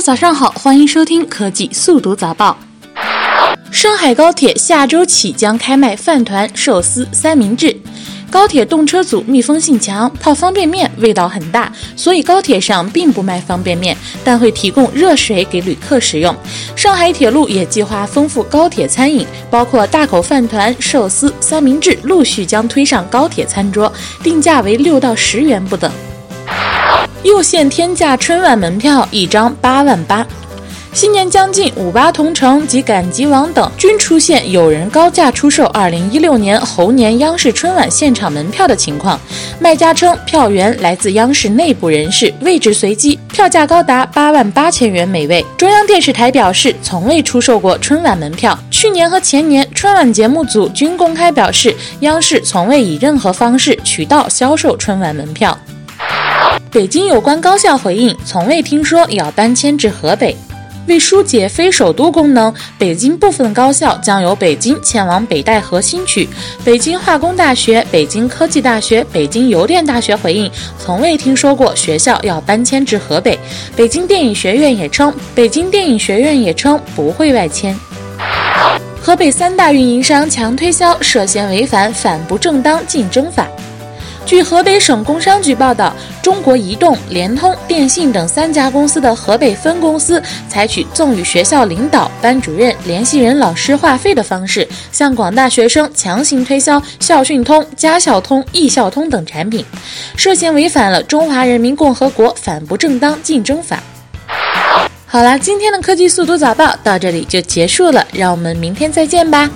早上好，欢迎收听科技速读早报。上海高铁下周起将开卖饭团、寿司、三明治。高铁动车组密封性强，泡方便面味道很大，所以高铁上并不卖方便面，但会提供热水给旅客使用。上海铁路也计划丰富高铁餐饮，包括大口饭团、寿司、三明治陆续将推上高铁餐桌，定价为六到十元不等。又现天价春晚门票一张八万八。新年将近，五八同城及赶集网等均出现有人高价出售二零一六年猴年央视春晚现场门票的情况。卖家称，票源来自央视内部人士，位置随机，票价高达八万八千元每位。中央电视台表示，从未出售过春晚门票。去年和前年，春晚节目组均公开表示，央视从未以任何方式、渠道销售春晚门票。北京有关高校回应，从未听说要搬迁至河北。为疏解非首都功能，北京部分高校将由北京迁往北戴河新区。北京化工大学、北京科技大学、北京邮电大学回应，从未听说过学校要搬迁至河北。北京电影学院也称，北京电影学院也称不会外迁。河北三大运营商强推销涉嫌违反反不正当竞争法。据河北省工商局报道，中国移动、联通、电信等三家公司的河北分公司采取赠与学校领导、班主任、联系人老师话费的方式，向广大学生强行推销校讯通、家校通、易校通等产品，涉嫌违反了《中华人民共和国反不正当竞争法》。好啦，今天的科技速读早报到这里就结束了，让我们明天再见吧。